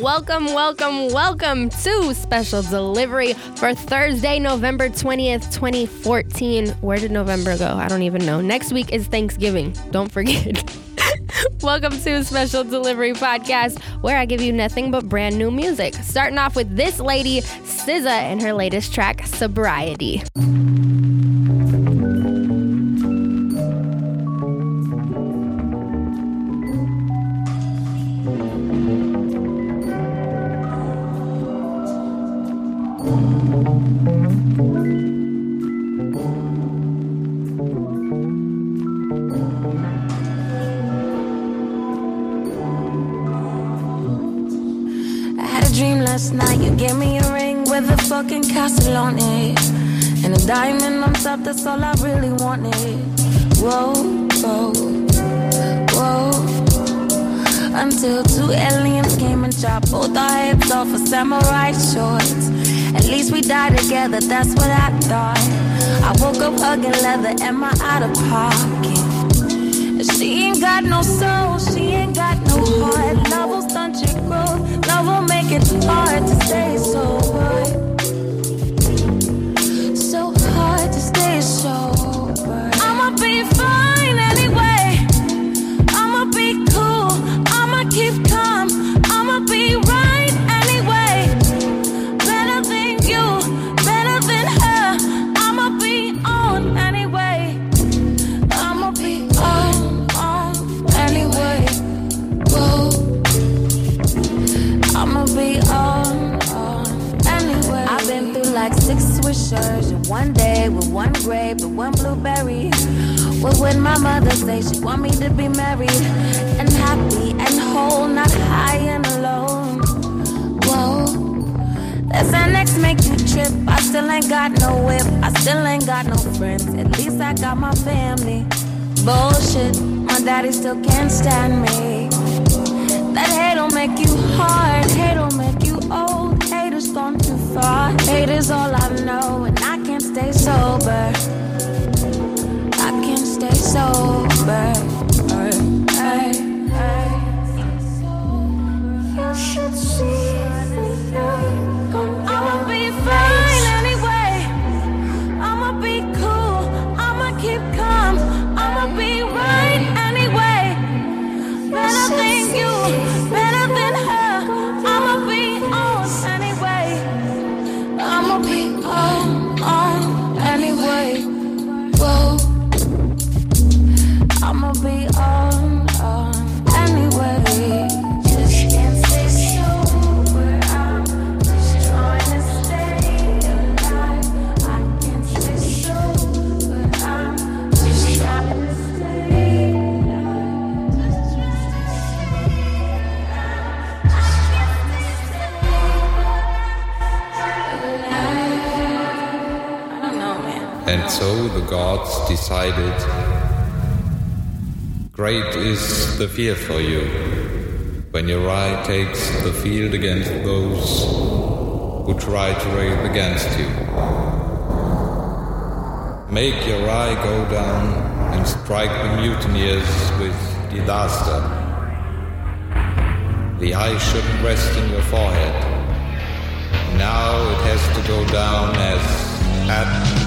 Welcome, welcome, welcome to Special Delivery for Thursday, November 20th, 2014. Where did November go? I don't even know. Next week is Thanksgiving. Don't forget. Welcome to Special Delivery Podcast, where I give you nothing but brand new music. Starting off with this lady, SZA, and her latest track, Sobriety. Dream last night. You gave me a ring with a fucking castle on it. And a diamond on top, that's all I really wanted. Whoa, whoa, whoa. Until two aliens came and chopped both our heads off for samurai shorts. At least we died together, that's what I thought. I woke up hugging leather, am I out of pocket? She ain't got no soul, she ain't got no heart. Love growth, love will make it hard to stay sober. Want me to be married and happy and whole, not high and alone. Whoa. Does Xanax make you trip? I still ain't got no whip. I still ain't got no friends. At least I got my family. Bullshit, my daddy still can't stand me. That hate don't make you hard. Hate don't make you old. Hate has gone too far. Hate is all I know, and I can't stay sober. And so the gods decided Great is the fear for you when your eye takes the field against those who try to rail against you. Make your eye go down and strike the mutineers with disaster. The eye shouldn't rest in your forehead. Now it has to go down as at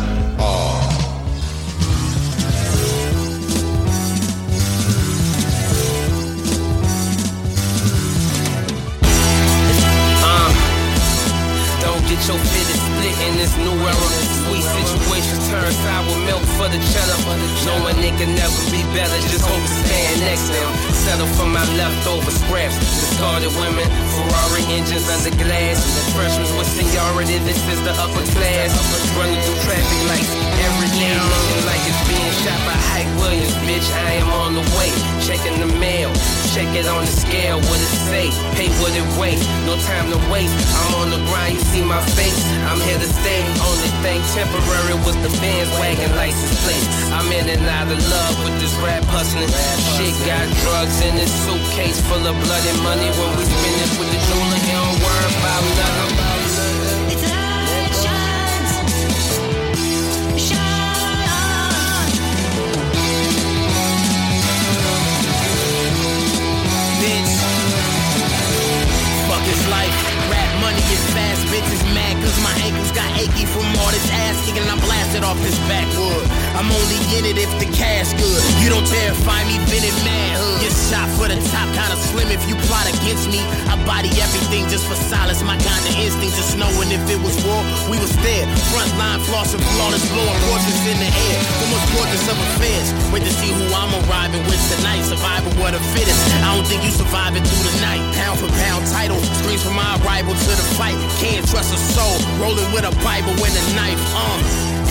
in this new era. Sweet situations turn sour milk for the cheddar. Knowing it can never be better, just hope to stand next to them. Settle for my leftover scraps. Discarded women, Ferrari engines under glass. Freshmen with seniority, this is the upper class. Running through traffic lights every day, looking like it's being shot by Hype Williams. Bitch, I am on the way, checking the mail. Check it on the scale, what it say, pay what it weigh. No time to waste. I'm on the grind, you see my face. I'm here to stay. Only thing temporary was the bandwagon license plate. I'm in and out of love with this rap hustling. Shit got drugs in this suitcase full of blood and money. When we spend it with the jeweler, he don't worry about Line, flossing, flawless, blowing forces in the air. The most gorgeous of affairs. Wait to see who I'm arriving with tonight. Survival what the fittest. I don't think you surviving through the night. Pound for pound title, screams from my arrival to the fight. Can't trust a soul, rolling with a Bible and a knife. Um.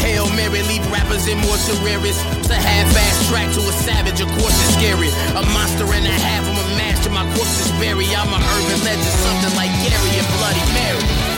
Hail Mary, leave rappers in mortuaries. It's a half-ass track to a savage, of course it's scary. A monster and a half, I'm a master, my corpse is buried. I'm a urban legend, something like Gary and Bloody Mary.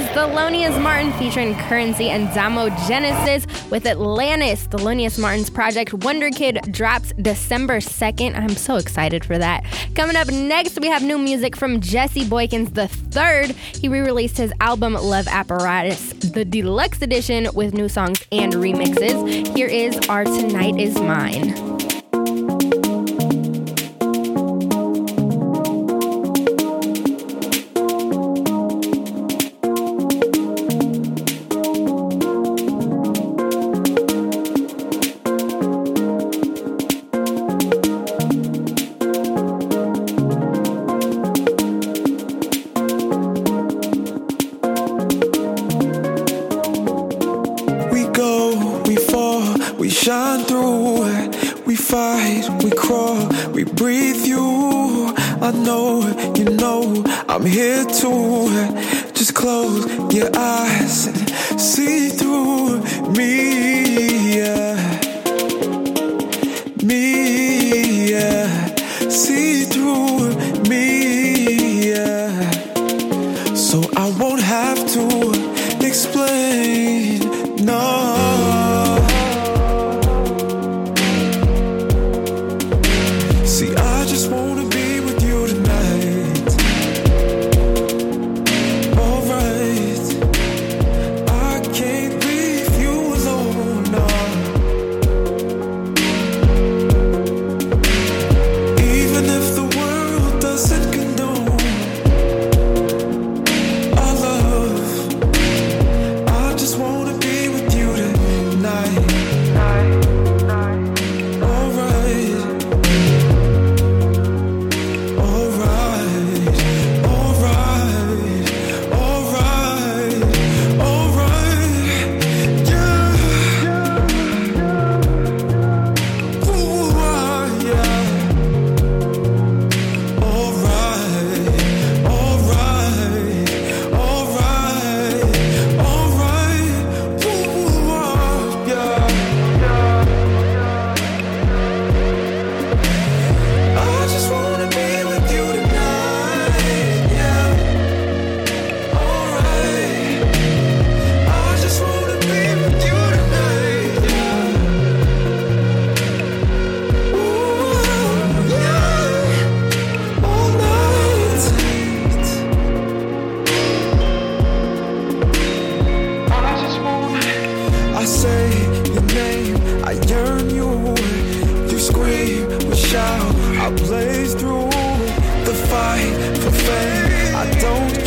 Thelonious Martin featuring Currensy and Domo Genesis with Atlantis. Thelonious Martin's project Wonder Kid drops December 2nd. I'm so excited for that. Coming up next, we have new music from Jesse Boykins III. He re released his album Love Apparatus, the deluxe edition with new songs and remixes. Here is Our Tonight Is Mine.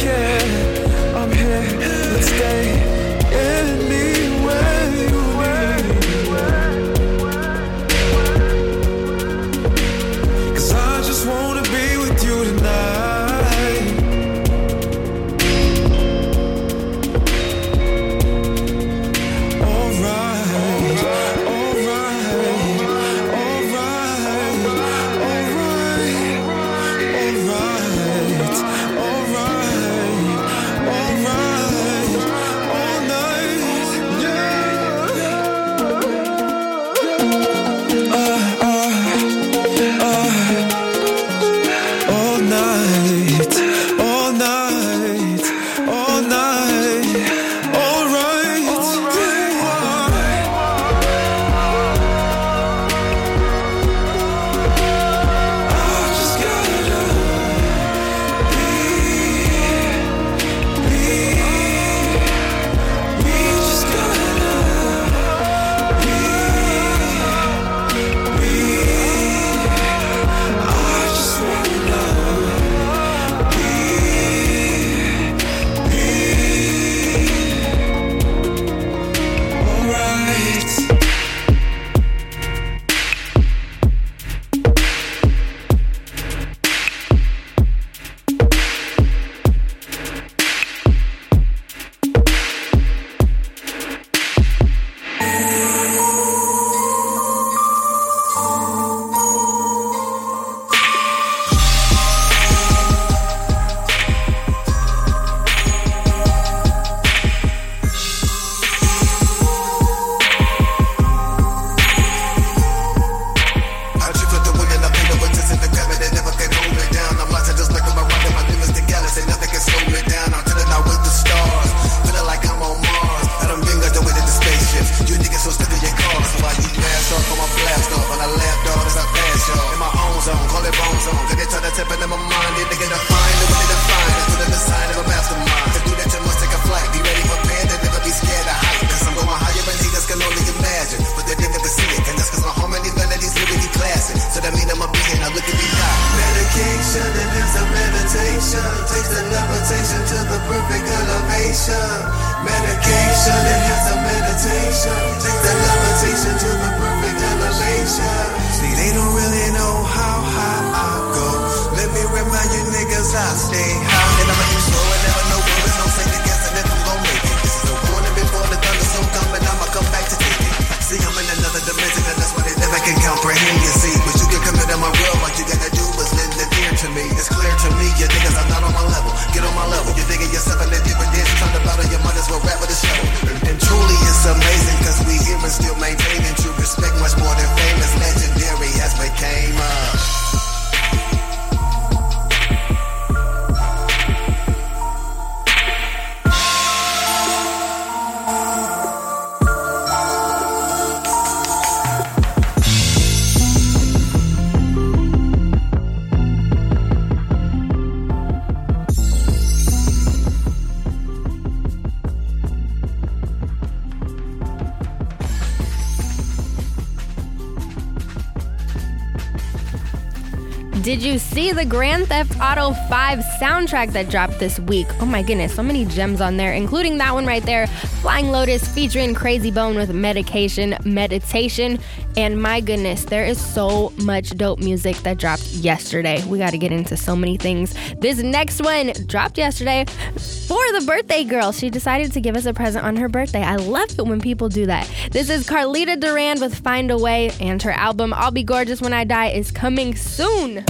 care. and still maintaining the Grand Theft Auto 5 soundtrack that dropped this week. Oh my goodness, so many gems on there, including that one right there Flying Lotus featuring Krayzie Bone with Medication Meditation. And my goodness, there is so much dope music that dropped yesterday. We got to get into so many things. This next one dropped yesterday for the birthday girl. She decided to give us a present on her birthday. I love it when people do that. This is Carlita Duran with Find a Way, and her album, I'll Be Gorgeous When I Die, is coming soon.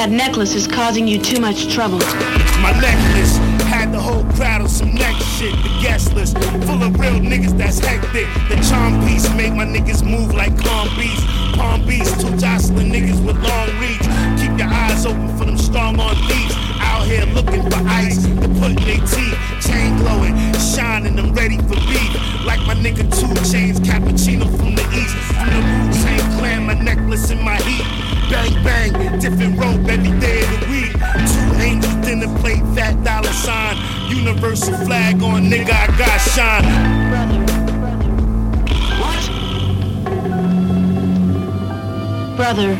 That necklace is causing you too much trouble. My necklace had the whole crowd on some next shit. The guest list full of real niggas that's hectic. The charm piece make my niggas move like calm beasts. Palm jostling niggas with long reach. Keep your eyes open for them strong on thieves. Out here looking for ice to put in their teeth. Universal flag on, nigga, I got shine. Brother,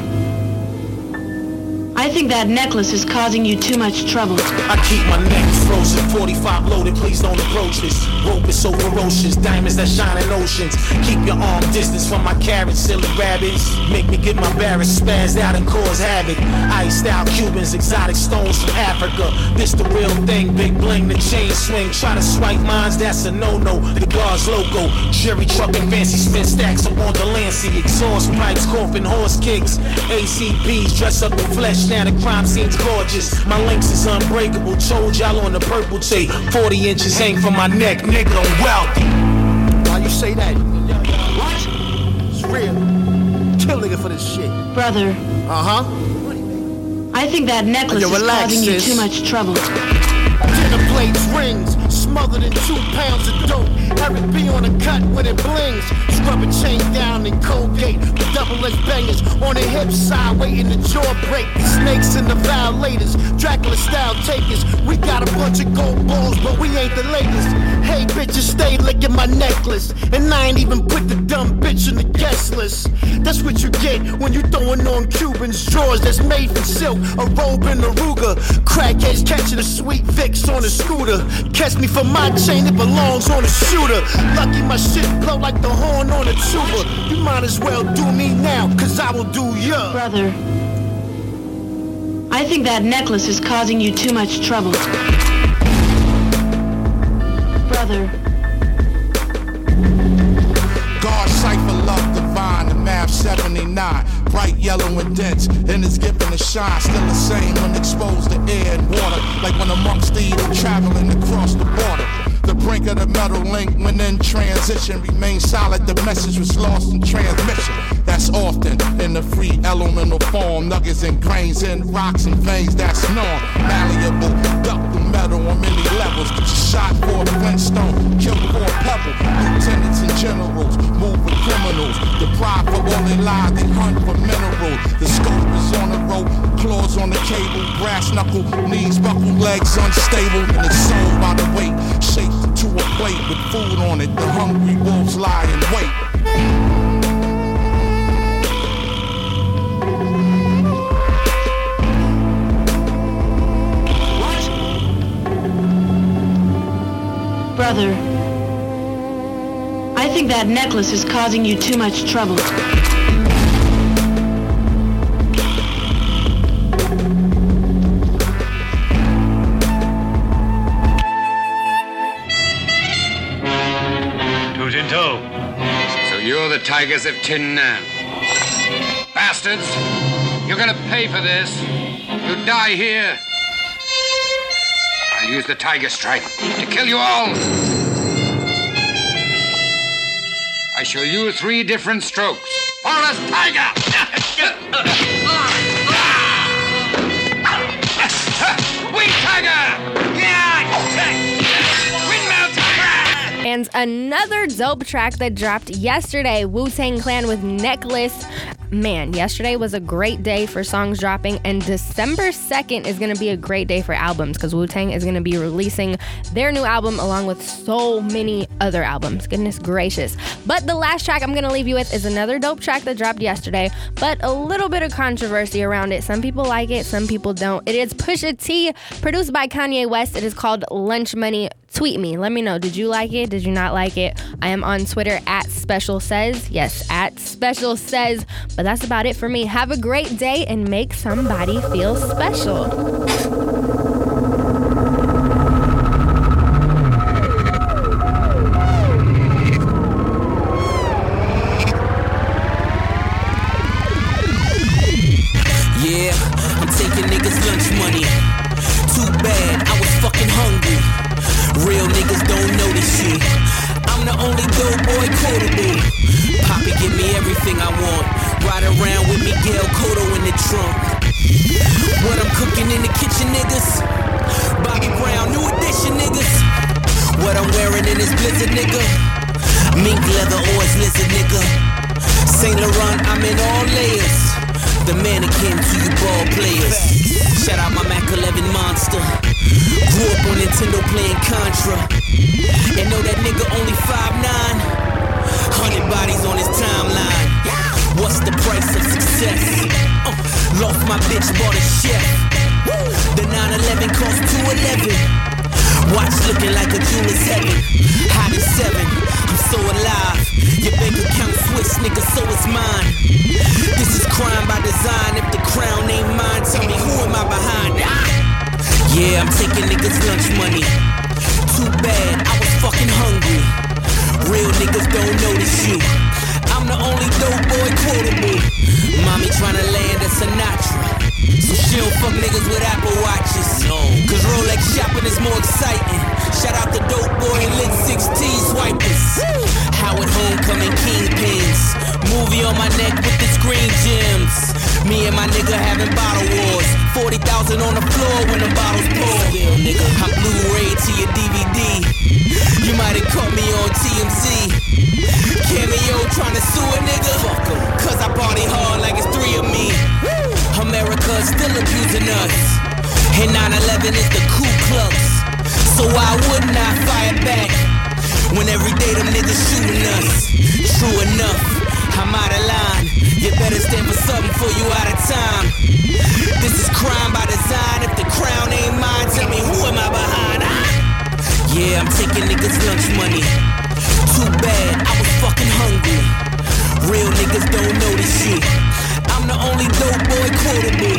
I think that necklace is causing you too much trouble. I keep my neck frozen, 45 loaded, please don't approach this. Rope is so ferocious, diamonds that shine in oceans. Keep your arm distance from my carrots, silly rabbits. Make me get my barrels spazzed out and cause havoc. Iced out Cubans, exotic stones from Africa. This the real thing, big bling, the chain swing. Try to swipe mines, that's a no-no. The guard's logo, Jerry trucking fancy spin stacks up on the Lancy. Exhaust pipes, coughing horse kicks. ACPs dress up in flesh, now the crime scene's gorgeous. My links is unbreakable, told y'all on the purple tape. 40 inches hang from my neck, nigga, I'm wealthy. Why you say that? What? It's real. Kill nigga for this shit. Brother, Uh huh. I think that necklace Yo, is relax, causing you too much trouble. Dinner plates, rings, smothered in two pounds of dope. Eric B on the cut when it blings. Scrub a chain down in Colgate. The double edged bangers on the hip side, waiting to jaw break. Snakes and the violators, Dracula style takers. We got a bunch of gold balls, but we ain't the latest. Hey, bitches, stay licking my necklace. And I ain't even put the dumb bitch in the guest list. That's what you get when you throwing on Cubans drawers that's made from silk. A robe and a Ruger. Crackheads catching a sweet Vicks on a scooter. Catch me for my chain, it belongs on a shooter. Lucky my shit blow like the horn on a tuba. You might as well do me now, cause I will do ya. Brother, I think that necklace is causing you too much trouble. Brother, God cipher love math 79. Bright yellow and dense, and it's giving a shine. Still the same when exposed to air and water. Like when the evil traveling across the border. The brink of the metal link when in transition remains solid. The message was lost in transmission. That's often in the free elemental form. Nuggets and grains in rocks and veins. That's norm. Malleable, ductile metal on many levels. Shot for a flintstone, killed for a pebble. Lieutenants and generals move with criminals. Deprived for all their lives, they hunt for minerals. The scope is on the rope, claws on the cable, brass knuckle, knees buckle, legs unstable, and it's sold by the weight. Shaped into a plate with food on it. The hungry wolves lie in wait. Brother, I think that necklace is causing you too much trouble. Toot in tow. So you're the Tigers of Tin Nan. Bastards! You're gonna pay for this. You die here. I'll use the Tiger Strike to kill you all. I shall use three different strokes. Forest Tiger! Tiger! And another dope track that dropped yesterday Wu Tang Clan with Necklace. Man, yesterday was a great day for songs dropping, and December 2nd is going to be a great day for albums because Wu Tang is going to be releasing their new album along with so many other albums. Goodness gracious. But the last track I'm going to leave you with is another dope track that dropped yesterday, but a little bit of controversy around it. Some people like it, some people don't. It is Pusha T, produced by Kanye West. It is called Lunch Money tweet me. Let me know. Did you like it? Did you not like it? I am on Twitter at Special Says. Yes, at Special Says. But that's about it for me. Have a great day and make somebody feel special. Everything I want. Ride around with Miguel Cotto in the trunk. What I'm cooking in the kitchen, niggas. Bobby Brown, new edition, niggas. What I'm wearing in this blizzard, nigga. Mink leather it's lizard, nigga. Saint Laurent, I'm in all layers. The mannequin to you ball players. Shout out my Mac 11 monster. Grew up on Nintendo playing Contra. And know that nigga only 5'9. Hundred bodies on his timeline. What's the price of success? Uh, lost my bitch, bought a chef. The 911 cost 211. Watch looking like a jeweler's heaven. Hot as seven. I'm so alive. Your bank account switch, nigga, so is mine. This is crime by design. If the crown shopping is more exciting. Shout out the dope boy and lit 16 swipers. Howard Homecoming Kingpins. Movie on my neck with the screen gems. Me and my nigga having bottle wars. 40,000 on the floor when the bottles pour. Still, nigga, I'm Blu-ray to your DVD. You might have caught me on TMZ. Cameo trying to sue a nigga. Cause I party hard like it's three of me. America is still abusing us. And 9-11 is the clubs. So why wouldn't I fire back? When every day them niggas shooting us. True enough, I'm out of line. You better stand for something for you out of time. This is crime by design. If the crown ain't mine, tell me who am I behind? I- Yeah, I'm taking niggas lunch money. Too bad, I was fucking hungry. Real niggas don't know this shit. I'm the only dope boy quotable.